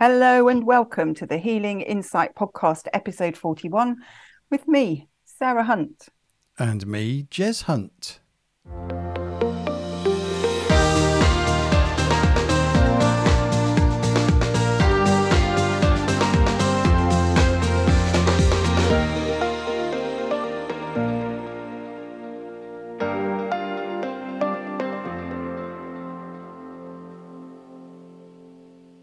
Hello and welcome to the Healing Insight Podcast, episode 41, with me, Sarah Hunt. And me, Jez Hunt.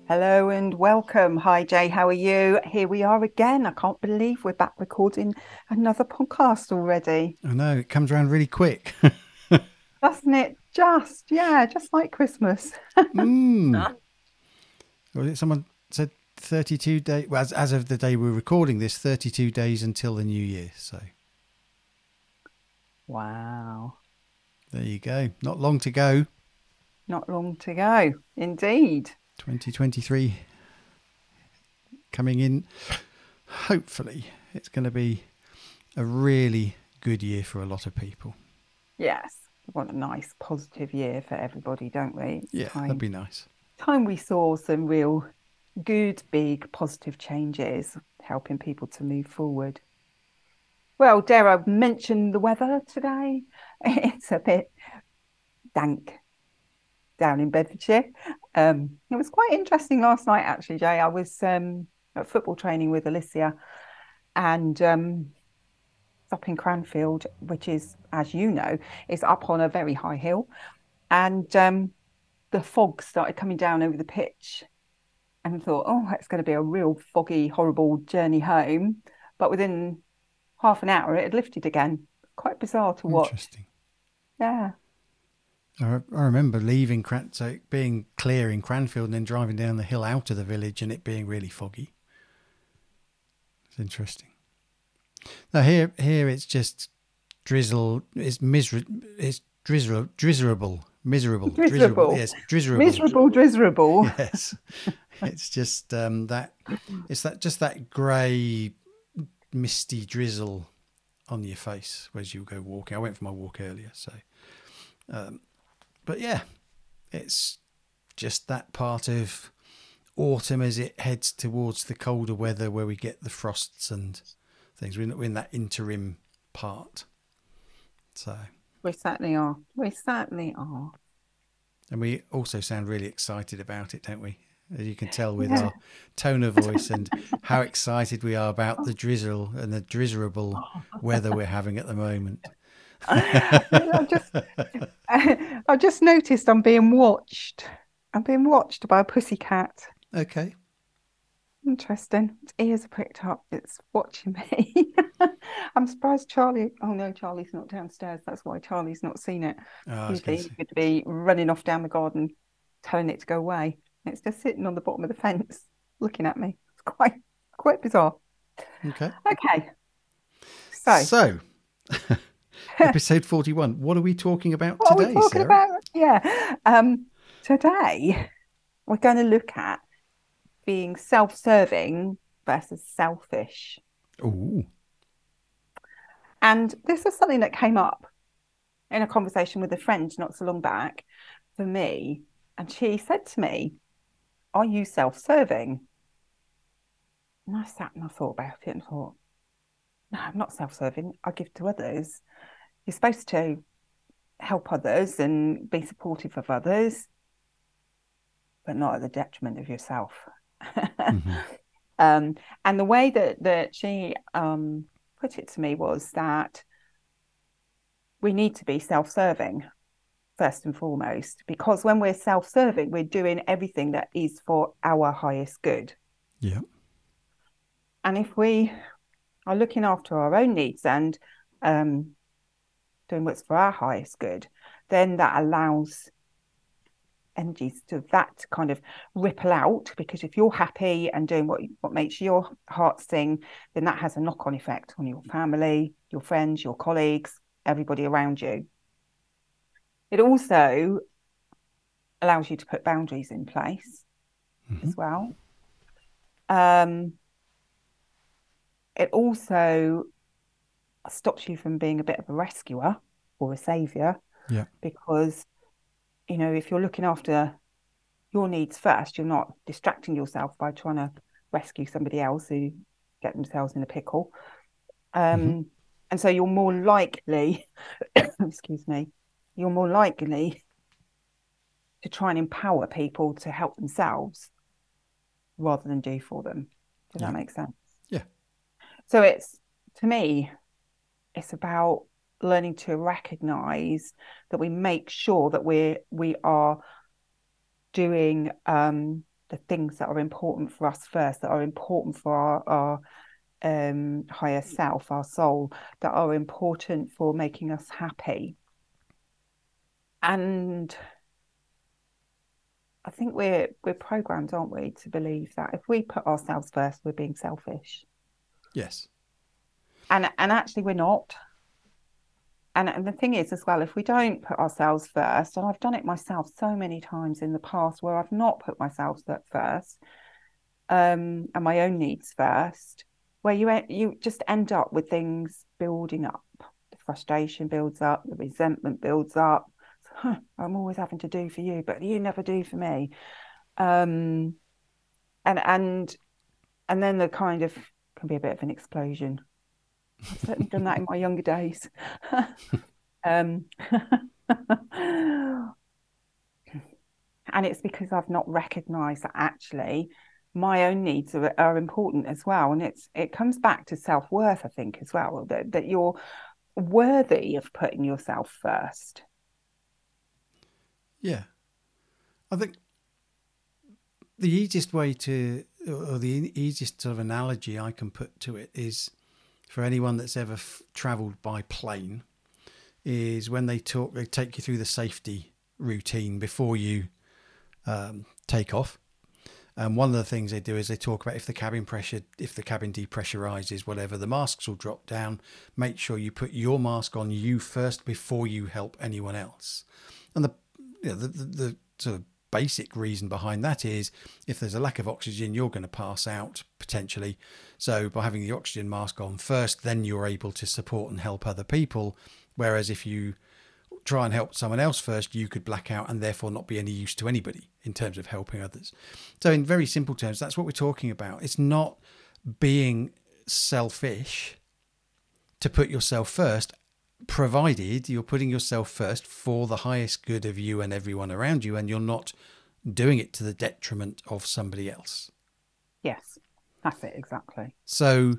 Hello and welcome. Hi, Jay. How are you? Here we are again. I can't believe we're back recording another podcast already. I know, it comes around really quick. Doesn't it? Just, yeah, just like Christmas. mm. Was it someone said 32 days? Well, as, as of the day we're recording this, 32 days until the new year. So Wow. there you go. Not long to go. Not long to go. Indeed. 2023 coming in. Hopefully, it's going to be a really good year for a lot of people. Yes. We want a nice, positive year for everybody, don't we? It's Yeah, time, that'd be nice. time we saw some real good, big, positive changes, helping people to move forward. Well, dare I mention the weather today? It's a bit dank down in Bedfordshire. Um, it was quite interesting last night, actually, Jay. I was um, at football training with Alicia and um, up in Cranfield, which is, as you know, is up on a very high hill. And um, the fog started coming down over the pitch and thought, oh, it's going to be a real foggy, horrible journey home. But within half an hour, it had lifted again. Quite bizarre to watch. Interesting. Yeah. I, I remember leaving Cran- so being clear in Cranfield and then driving down the hill out of the village and it being really foggy. It's interesting. Now here, here it's just drizzle. It's miser. It's drizzle, drizzleable, miserable, Drizzleable. Yes, drizzleable. Miserable, drizzleable. Yes, it's just um, that. It's that just that grey, misty drizzle on your face as you go walking. I went for my walk earlier, so. Um, but yeah, it's just that part of autumn as it heads towards the colder weather where we get the frosts and things. We're in, we're in that interim part. So, We certainly are. We certainly are. and we also sound really excited about it, don't we? As you can tell with Yeah. our tone of voice and how excited we are about the drizzle and the drizzleable weather we're having at the moment. I just, I just noticed I'm being watched. I'm being watched by a pussycat. Okay. Interesting. Its ears are pricked up. It's watching me. I'm surprised Charlie. Oh no, Charlie's not downstairs. That's why Charlie's not seen it. Oh, I Usually gonna he would be running off down the garden, telling it to go away. It's just sitting on the bottom of the fence, looking at me. It's quite, quite bizarre. okay. Okay. So, So, episode 41. What are we talking about what are today, we talking Sarah? about? Yeah. Um, today we're going to look at being self-serving versus selfish. Ooh. And this was something that came up in a conversation with a friend not so long back for me. And she said to me, Are you self serving? And I sat and I thought about it and thought, No, I'm not self serving. I give to others. You're supposed to help others and be supportive of others, but not at the detriment of yourself. Mhm. Um, and the way that that she um, put it to me was that we need to be self-serving first and foremost, because when we're self-serving, we're doing everything that is for our highest good. Yeah. And if we are looking after our own needs and um, doing what's for our highest good, then that allows energies to that to kind of ripple out. Because if you're happy and doing what what makes your heart sing, then that has a knock-on effect on your family, your friends, your colleagues, everybody around you. It also allows you to put boundaries in place Mhm. as well. Um, it also stops you from being a bit of a rescuer or a savior Yeah. because you know if you're looking after your needs first. You're not distracting yourself by trying to rescue somebody else who get themselves in a pickle. Um, mm-hmm. And so you're more likely, excuse me, you're more likely to try and empower people to help themselves rather than do for them. Does yeah. that make sense? Yeah. So it's to me, it's about learning to recognize that we make sure that we're we are doing um, the things that are important for us first, that are important for our, our um, higher self, our soul, that are important for making us happy. And I think we're we're programmed, aren't we, to believe that if we put ourselves first, we're being selfish. Yes. And and actually we're not. And, and the thing is as well, if we don't put ourselves first, and I've done it myself so many times in the past where I've not put myself first, um, and my own needs first, where you you just end up with things building up. The frustration builds up, the resentment builds up. Huh, I'm always having to do for you, but you never do for me. Um, and and and then the kind of can be a bit of an explosion. I've certainly done that in my younger days. um, and it's because I've not recognised that actually my own needs are, are important as well. And it's it comes back to self-worth i think as well that, that you're worthy of putting yourself first. Yeah. I think the easiest way to or the easiest sort of analogy i can put to it is for anyone that's ever f- traveled by plane is when they talk they take you through the safety routine before you um, take off and one of the things they do is they talk about if the cabin pressure, if the cabin depressurizes, whatever, the masks will drop down. Make sure you put your mask on you first before you help anyone else. And the, you know, the, the, the sort of basic reason behind that is if there's a lack of oxygen, you're going to pass out potentially. So by having the oxygen mask on first, then you're able to support and help other people. Whereas if you try and help someone else first, you could black out and therefore not be any use to anybody in terms of helping others. So, in very simple terms, that's what we're talking about. It's not being selfish to put yourself first, provided you're putting yourself first for the highest good of you and everyone around you, and you're not doing it to the detriment of somebody else. Yes, that's it exactly. So,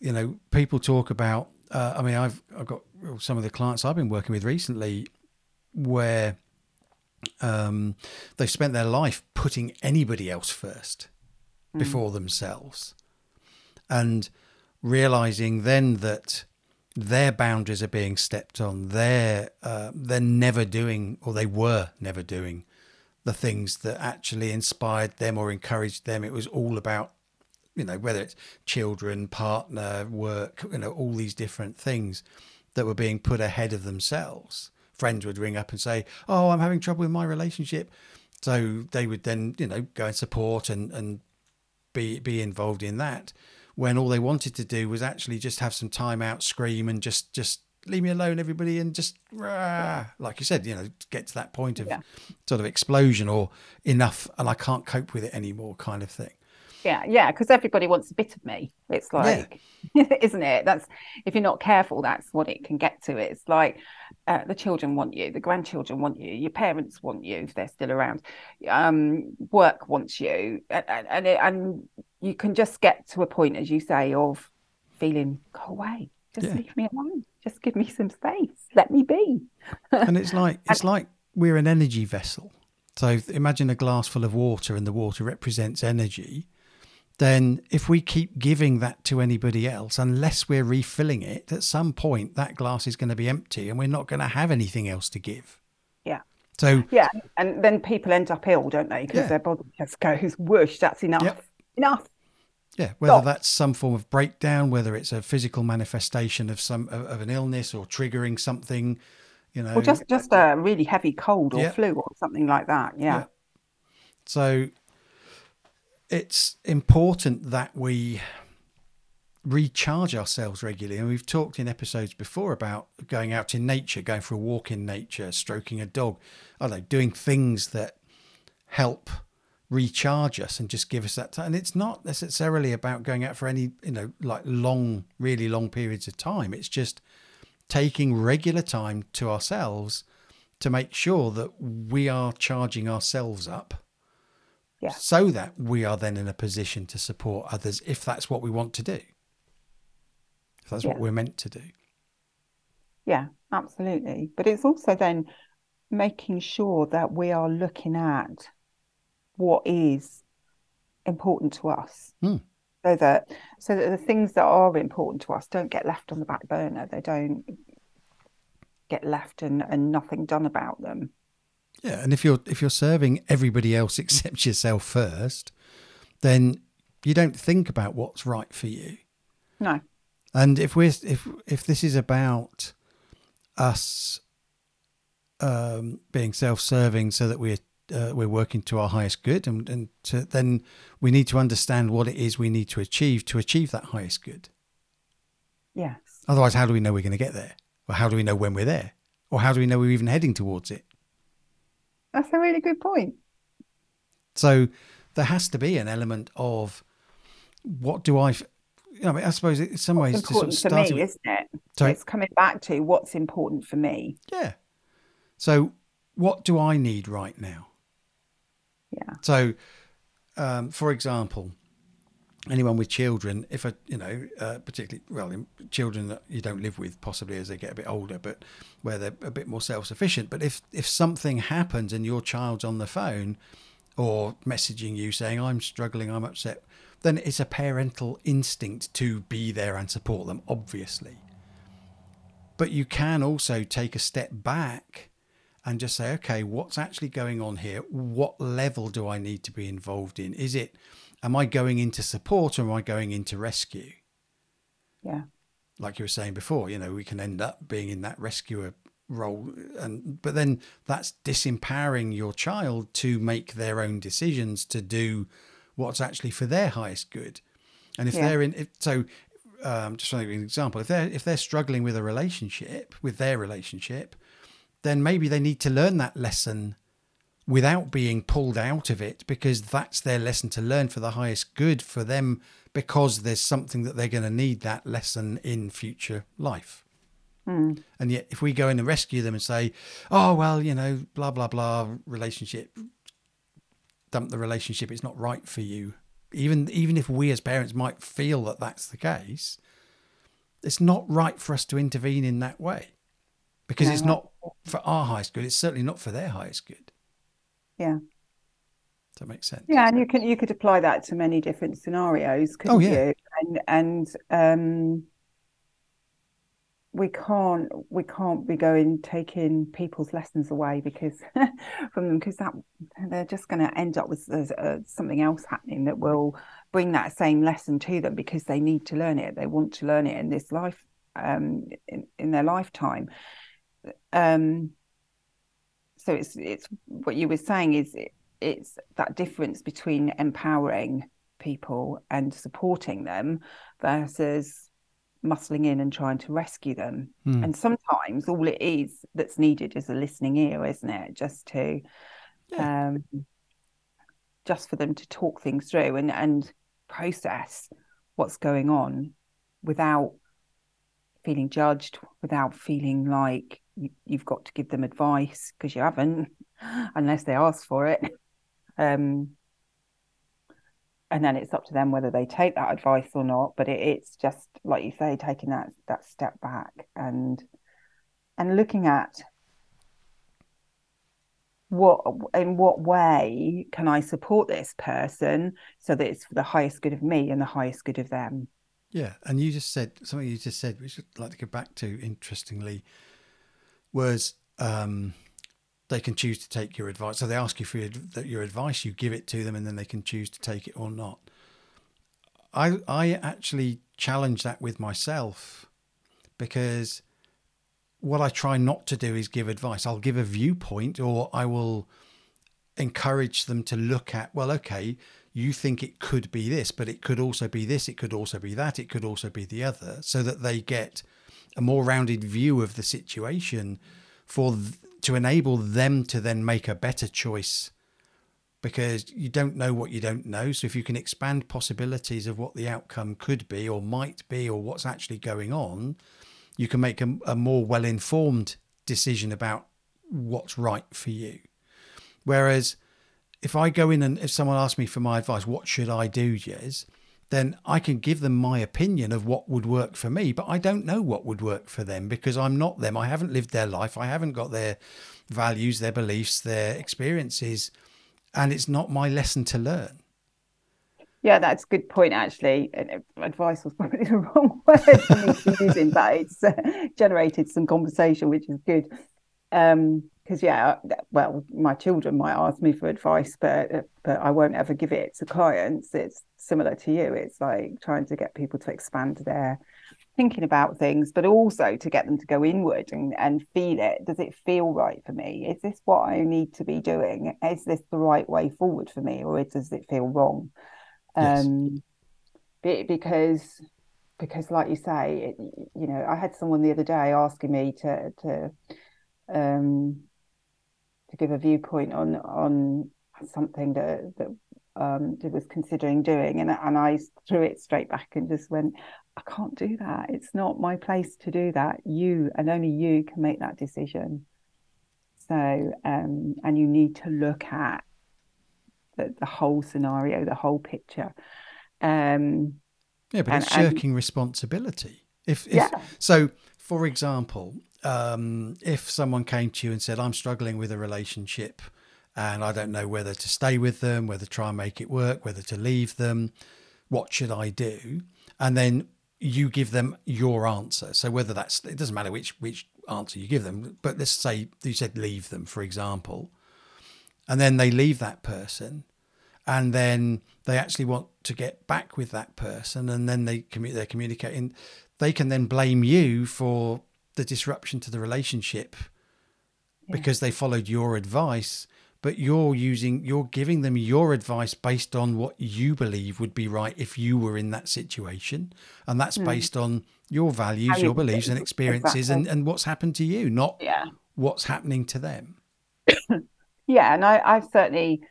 you know, people talk about uh, I mean, I've I've got some of the clients I've been working with recently where um, they've spent their life putting anybody else first mm. before themselves, and realizing then that their boundaries are being stepped on. They're uh, they're never doing, or they were never doing, the things that actually inspired them or encouraged them. It was all about you know, whether it's children, partner, work, you know, all these different things that were being put ahead of themselves. Friends would ring up and say, "Oh, I'm having trouble with my relationship," so they would then, you know, go and support and and be be involved in that. When all they wanted to do was actually just have some time out, scream, and just just leave me alone, everybody, and just rah, like you said, you know, get to that point of yeah. sort of explosion or enough, and I can't cope with it anymore, kind of thing yeah yeah because everybody wants a bit of me. It's like yeah. isn't it? That's if you're not careful that's what it can get to. It's like uh, the children want you the grandchildren want you your parents want you if they're still around. Um, work wants you. And and, it, and you can just get to a point as you say of feeling go away. Just yeah. leave me alone. Just give me some space. Let me be. And it's like it's and, like we're an energy vessel. So imagine a glass full of water and the water represents energy then if we keep giving that to anybody else, unless we're refilling it, at some point that glass is going to be empty and we're not going to have anything else to give. Yeah. So yeah, and then people end up ill, don't they? Because yeah. their body just goes whoosh. That's enough. Yep. Enough. Yeah, whether Stop. that's some form of breakdown, whether it's a physical manifestation of some of an illness or triggering something, you know, or just just a really heavy cold or yeah. flu or something like that. Yeah. yeah. So it's important that we recharge ourselves regularly. And we've talked in episodes before about going out in nature, going for a walk in nature, stroking a dog, I don't know, doing things that help recharge us and just give us that time. And it's not necessarily about going out for any, you know, like long, really long periods of time. It's just taking regular time to ourselves to make sure that we are charging ourselves up. Yeah. So that we are then in a position to support others if that's what we want to do. If that's what we're meant to do. Yeah, absolutely. But it's also then making sure that we are looking at what is important to us. Hmm. So that so that the things that are important to us don't get left on the back burner. They don't get left and, and nothing done about them. Yeah, and if you're if you're serving everybody else except yourself first, then you don't think about what's right for you. No. And if we're if if this is about us um, being self-serving, so that we're uh, we're working to our highest good, and, and to, then we need to understand what it is we need to achieve to achieve that highest good. Yes. Otherwise, how do we know we're going to get there, or how do we know when we're there, or how do we know we're even heading towards it? That's a really good point. So there has to be an element of what do I? f- I mean, I suppose in some ways, It's to sort of important for me, with- isn't it? Sorry? It's coming back to what's important for me. Yeah. So, what do I need right now? Yeah. So, um, for example, anyone with children, if a you know, uh, particularly well, children that you don't live with, possibly as they get a bit older, but where they're a bit more self-sufficient. But if if something happens and your child's on the phone or messaging you saying I'm struggling, I'm upset, then it's a parental instinct to be there and support them, obviously. But you can also take a step back and just say, okay, what's actually going on here? What level do I need to be involved in? Is it, am I going into support or am I going into rescue? Yeah. Like you were saying before, you know, we can end up being in that rescuer role and but then that's disempowering your child to make their own decisions to do what's actually for their highest good and if Yeah. they're in if, so um, just to give you an example if they're if they're struggling with a relationship with their relationship then maybe they need to learn that lesson without being pulled out of it because that's their lesson to learn for the highest good for them because there's something that they're going to need that lesson in future life. Hmm. and yet if we go in and rescue them and say oh well you know blah blah blah relationship dump the relationship it's not right for you even even if we as parents might feel that that's the case it's not right for us to intervene in that way because No, it's not for our highest good it's certainly not for their highest good Yeah. does that make sense Yeah, and you can you could apply that to many different scenarios, couldn't Oh, yeah. you? And and um we can't we can't be going taking people's lessons away because from them because that they're just going to end up with uh, something else happening that will bring that same lesson to them because they need to learn it they want to learn it in this life um in, in their lifetime um so it's it's what you were saying is it, it's that difference between empowering people and supporting them versus muscling in and trying to rescue them. Hmm. And sometimes all it is that's needed is a listening ear, isn't it? Just to um just for them to talk things through and and process what's going on without feeling judged, without feeling like you, you've got to give them advice because you haven't unless they ask for it. Um and then it's up to them whether they take that advice or not but it, it's just like you say taking that that step back and and looking at what in what way can i support this person so that it's for the highest good of me and the highest good of them Yeah, and you just said something you just said, which I'd like to go back to. Interestingly, was um, they can choose to take your advice. So they ask you for your, your advice, you give it to them, and then they can choose to take it or not. I I actually challenge that with myself because what I try not to do is give advice. I'll give a viewpoint, or I will encourage them to look at well okay you think it could be this but it could also be this it could also be that it could also be the other so that they get a more rounded view of the situation for th- to enable them to then make a better choice because you don't know what you don't know. So if you can expand possibilities of what the outcome could be or might be or what's actually going on, you can make a, a more well informed decision about what's right for you. Whereas if I go in and if someone asks me for my advice, what should I do, Jez? Then I can give them my opinion of what would work for me, but I don't know what would work for them because I'm not them. I haven't lived their life. I haven't got their values, their beliefs, their experiences, and it's not my lesson to learn. Yeah, that's a good point. Actually, advice was probably the wrong word for me to be using, but it's uh, generated some conversation, which is good. Um, because yeah well my children might ask me for advice but but i won't ever give it to clients. It's similar to you. It's like trying to get people to expand their thinking about things but also to get them to go inward and, and feel it. Does it feel right for me? Is this what i need to be doing? Is this the right way forward for me or does it feel wrong? Yes. um because because like you say it, you know i had someone the other day asking me to to um to give a viewpoint on on something that that um, was considering doing, and and I threw it straight back and just went, I can't do that. It's not my place to do that. You and only you can make that decision. So, um, and you need to look at the, the whole scenario, the whole picture. Um, yeah, but and, it's shirking and, responsibility. If, if yeah. so, for example, um, if someone came to you and said, I'm struggling with a relationship and I don't know whether to stay with them, whether to try and make it work, whether to leave them, what should I do? And then you give them your answer. So whether that's it doesn't matter which which answer you give them, but let's say you said leave them, for example, and then they leave that person, and then they actually want to get back with that person, and then they commu- they're communicating. They can then blame you for the disruption to the relationship yeah. because they followed your advice but you're using you're giving them your advice based on what you believe would be right if you were in that situation and that's mm. based on your values your beliefs and experiences exactly. and, and what's happened to you not yeah. what's happening to them yeah and I, i've certainly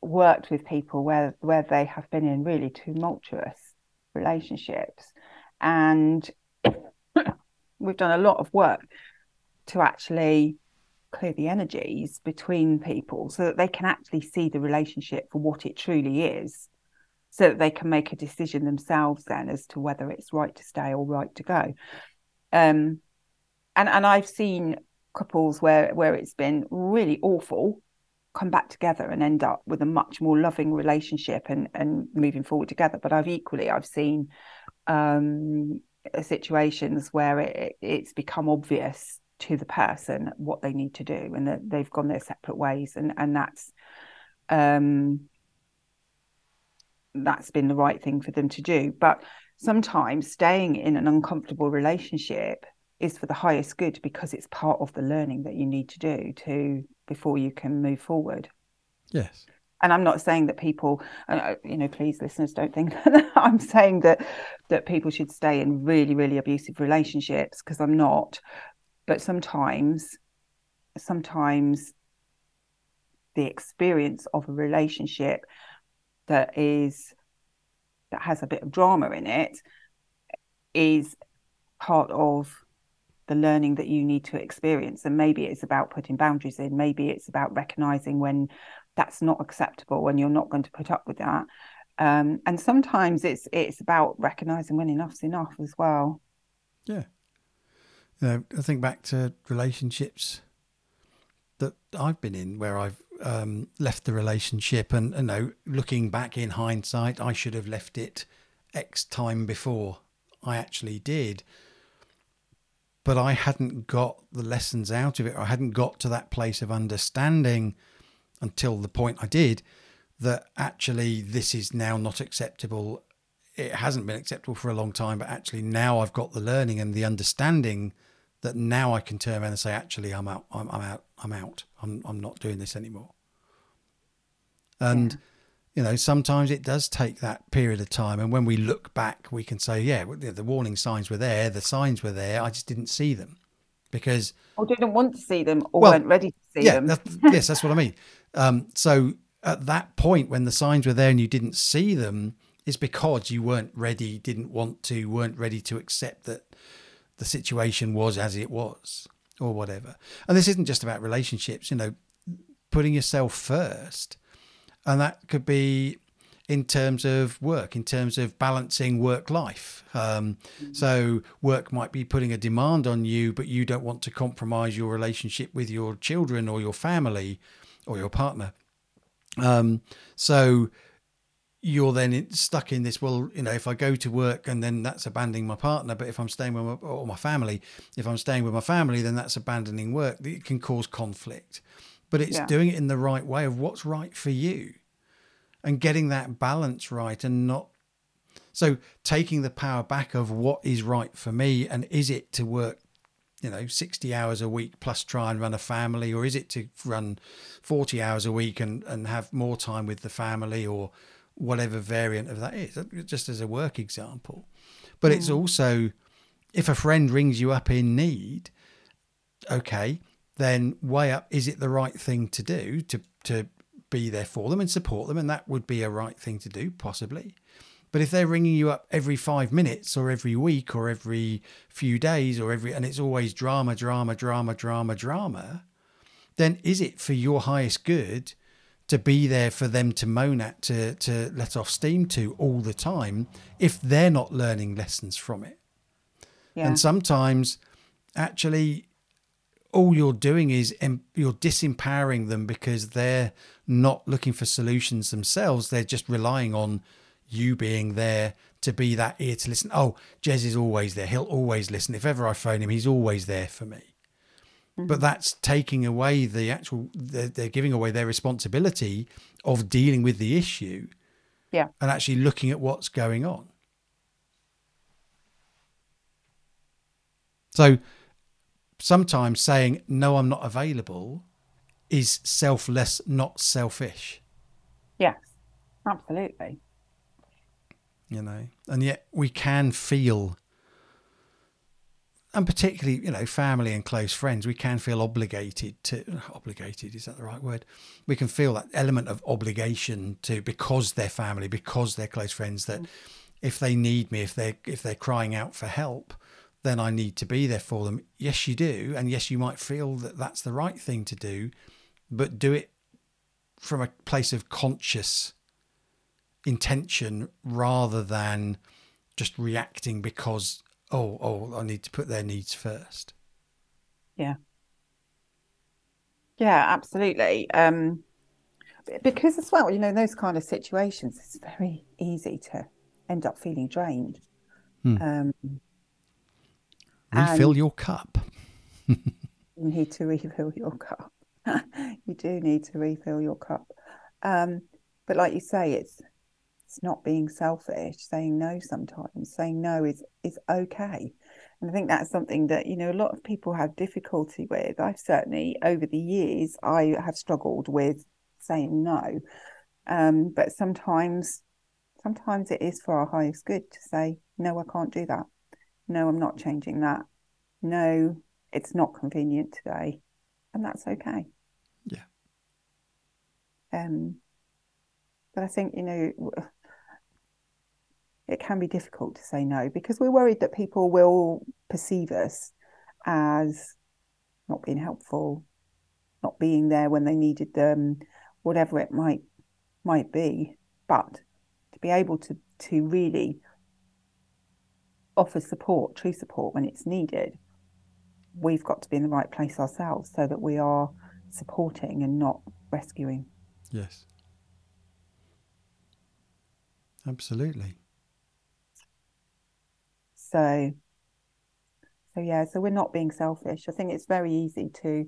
worked with people where where they have been in really tumultuous relationships and we've done a lot of work to actually clear the energies between people so that they can actually see the relationship for what it truly is so that they can make a decision themselves then as to whether it's right to stay or right to go. Um and and i've seen couples where where it's been really awful come back together and end up with a much more loving relationship and and moving forward together. But i've equally i've seen um situations where it, it's become obvious to the person what they need to do and that they've gone their separate ways. And and that's um that's been the right thing for them to do. But sometimes staying in an uncomfortable relationship is for the highest good because it's part of the learning that you need to do to before you can move forward. Yes and i'm not saying that people you know please listeners don't think that i'm saying that that people should stay in really really abusive relationships because i'm not. But sometimes sometimes the experience of a relationship that is that has a bit of drama in it is part of the learning that you need to experience. And maybe it's about putting boundaries in maybe it's about recognizing when that's not acceptable and you're not going to put up with that um, and sometimes it's it's about recognizing when enough's enough as well yeah you know, I think back to relationships that I've been in where I've um, left the relationship, and you know, looking back in hindsight, I should have left it X time before I actually did. But I hadn't got the lessons out of it. I hadn't got to that place of understanding until the point I did that actually this is now not acceptable. It hasn't been acceptable for a long time, but actually now I've got the learning and the understanding that now I can turn around and say, actually, I'm out, I'm, I'm out, I'm out, I'm, I'm not doing this anymore. And, yeah. you know, sometimes it does take that period of time. And when we look back, we can say, yeah, the warning signs were there, the signs were there, I just didn't see them because. Or didn't want to see them or well, weren't ready to see yeah, them. That's, yes, that's what I mean. Um, so at that point when the signs were there and you didn't see them is because you weren't ready, didn't want to, weren't ready to accept that the situation was as it was or whatever. And this isn't just about relationships, you know, putting yourself first. And that could be in terms of work, in terms of balancing work life. Um, so, work might be putting a demand on you, but you don't want to compromise your relationship with your children or your family or your partner. Um, so, you're then stuck in this well you know if i go to work and then that's abandoning my partner but if i'm staying with my, or my family if i'm staying with my family then that's abandoning work it can cause conflict but it's yeah. doing it in the right way of what's right for you and getting that balance right and not so taking the power back of what is right for me and is it to work you know 60 hours a week plus try and run a family or is it to run 40 hours a week and and have more time with the family or whatever variant of that is just as a work example but mm. it's also if a friend rings you up in need okay then weigh up is it the right thing to do to to be there for them and support them. And that would be a right thing to do, possibly. But if they're ringing you up every five minutes or every week or every few days or every, and it's always drama, drama, drama, drama, drama, then is it for your highest good to be there for them to moan at, to, to let off steam to all the time if they're not learning lessons from it? Yeah. And sometimes actually all you're doing is you're disempowering them because they're not looking for solutions themselves. They're just relying on you being there to be that ear to listen. Oh, Jez is always there. He'll always listen. If ever I phone him, he's always there for me. Mm-hmm. But that's taking away the actual, they're, they're giving away their responsibility of dealing with the issue. Yeah. And actually looking at what's going on. So sometimes saying, no, I'm not available is selfless, not selfish. Yes, absolutely. You know, and yet we can feel, and particularly, you know, family and close friends, we can feel obligated to, obligated, is that the right word? We can feel that element of obligation to, because they're family, because they're close friends, that if they need me, if they're, if they're crying out for help, then I need to be there for them. Yes, you do. And yes, you might feel that that's the right thing to do, but do it from a place of conscious intention rather than just reacting because, oh, oh, I need to put their needs first. Yeah. Yeah, absolutely. Um, because as well, you know, those kind of situations, it's very easy to end up feeling drained. Hmm. Um, Refill your cup. you need to refill your cup. you do need to refill your cup. Um, but like you say, it's it's not being selfish. Saying no sometimes, saying no is is okay. And I think that's something that you know a lot of people have difficulty with. I've certainly over the years I have struggled with saying no. Um, but sometimes sometimes it is for our highest good to say no, I can't do that no, I'm not changing that. No, it's not convenient today. And that's okay. Yeah. Um, but I think, you know, it can be difficult to say no because we're worried that people will perceive us as not being helpful, not being there when they needed them, whatever it might might be. But to be able to to really offer support, true support when it's needed, we've got to be in the right place ourselves so that we are supporting and not rescuing. Yes. Absolutely. So so yeah, so we're not being selfish. I think it's very easy to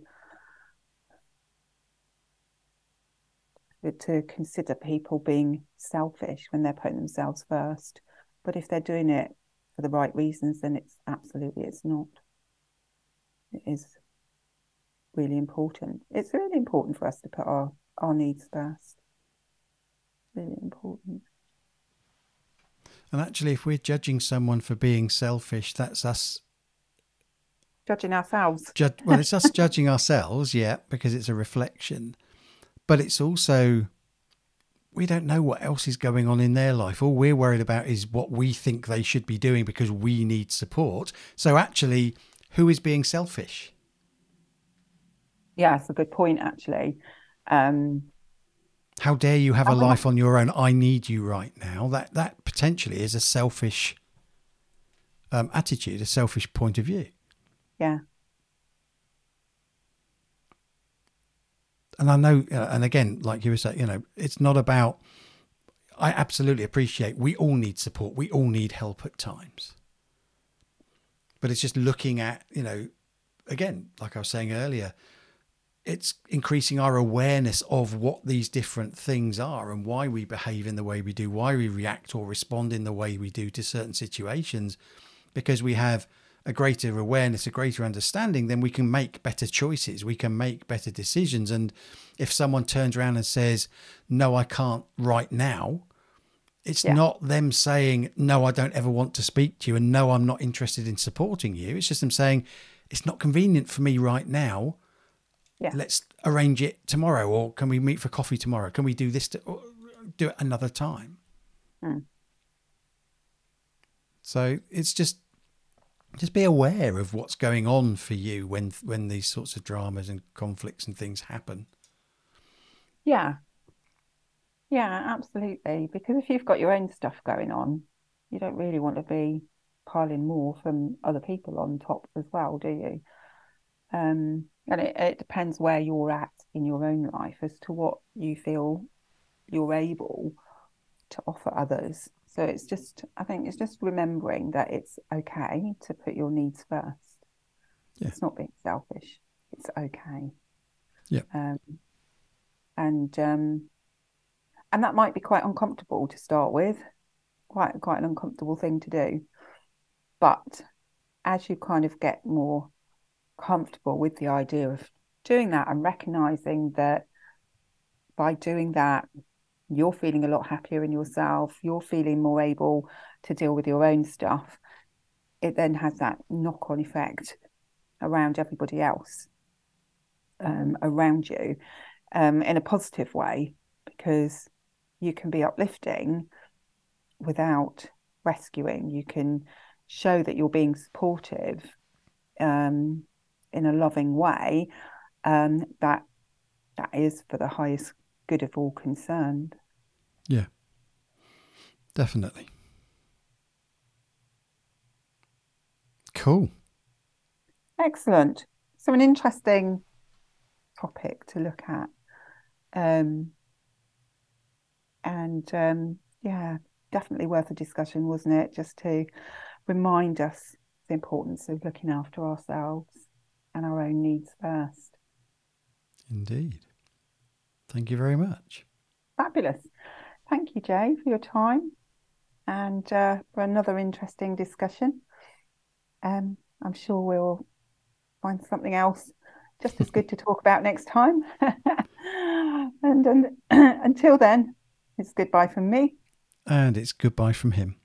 to consider people being selfish when they're putting themselves first. But if they're doing it for the right reasons, then it's absolutely it's not. It is really important. It's really important for us to put our, our needs first. Really important. And actually, if we're judging someone for being selfish, that's us judging ourselves. well, it's us judging ourselves, yeah, because it's a reflection. But it's also we don't know what else is going on in their life. All we're worried about is what we think they should be doing because we need support. So actually, who is being selfish? Yeah, that's a good point, actually. Um, How dare you have a life on your own? I need you right now. That that potentially is a selfish um, attitude, a selfish point of view. Yeah. And I know, uh, and again, like you were saying, you know, it's not about. I absolutely appreciate we all need support. We all need help at times. But it's just looking at, you know, again, like I was saying earlier, it's increasing our awareness of what these different things are and why we behave in the way we do, why we react or respond in the way we do to certain situations, because we have a greater awareness, a greater understanding, then we can make better choices. We can make better decisions. And if someone turns around and says, No, I can't right now, it's yeah. not them saying, No, I don't ever want to speak to you. And no, I'm not interested in supporting you. It's just them saying, It's not convenient for me right now. Yeah. Let's arrange it tomorrow. Or can we meet for coffee tomorrow? Can we do this? To, do it another time. Mm. So it's just just be aware of what's going on for you when when these sorts of dramas and conflicts and things happen yeah yeah absolutely because if you've got your own stuff going on you don't really want to be piling more from other people on top as well do you um and it, it depends where you're at in your own life as to what you feel you're able to offer others so it's just, I think it's just remembering that it's okay to put your needs first. Yeah. It's not being selfish. It's okay. Yeah. Um, and um, and that might be quite uncomfortable to start with, quite quite an uncomfortable thing to do. But as you kind of get more comfortable with the idea of doing that and recognizing that by doing that you're feeling a lot happier in yourself, you're feeling more able to deal with your own stuff, it then has that knock on effect around everybody else um, around you um, in a positive way because you can be uplifting without rescuing. You can show that you're being supportive um, in a loving way um, that that is for the highest good of all concerned. Yeah, definitely. Cool. Excellent. So, an interesting topic to look at. Um, and um, yeah, definitely worth a discussion, wasn't it? Just to remind us the importance of looking after ourselves and our own needs first. Indeed. Thank you very much. Fabulous. Thank you, Jay, for your time and uh, for another interesting discussion. Um, I'm sure we'll find something else just as good to talk about next time. and, and until then, it's goodbye from me. And it's goodbye from him.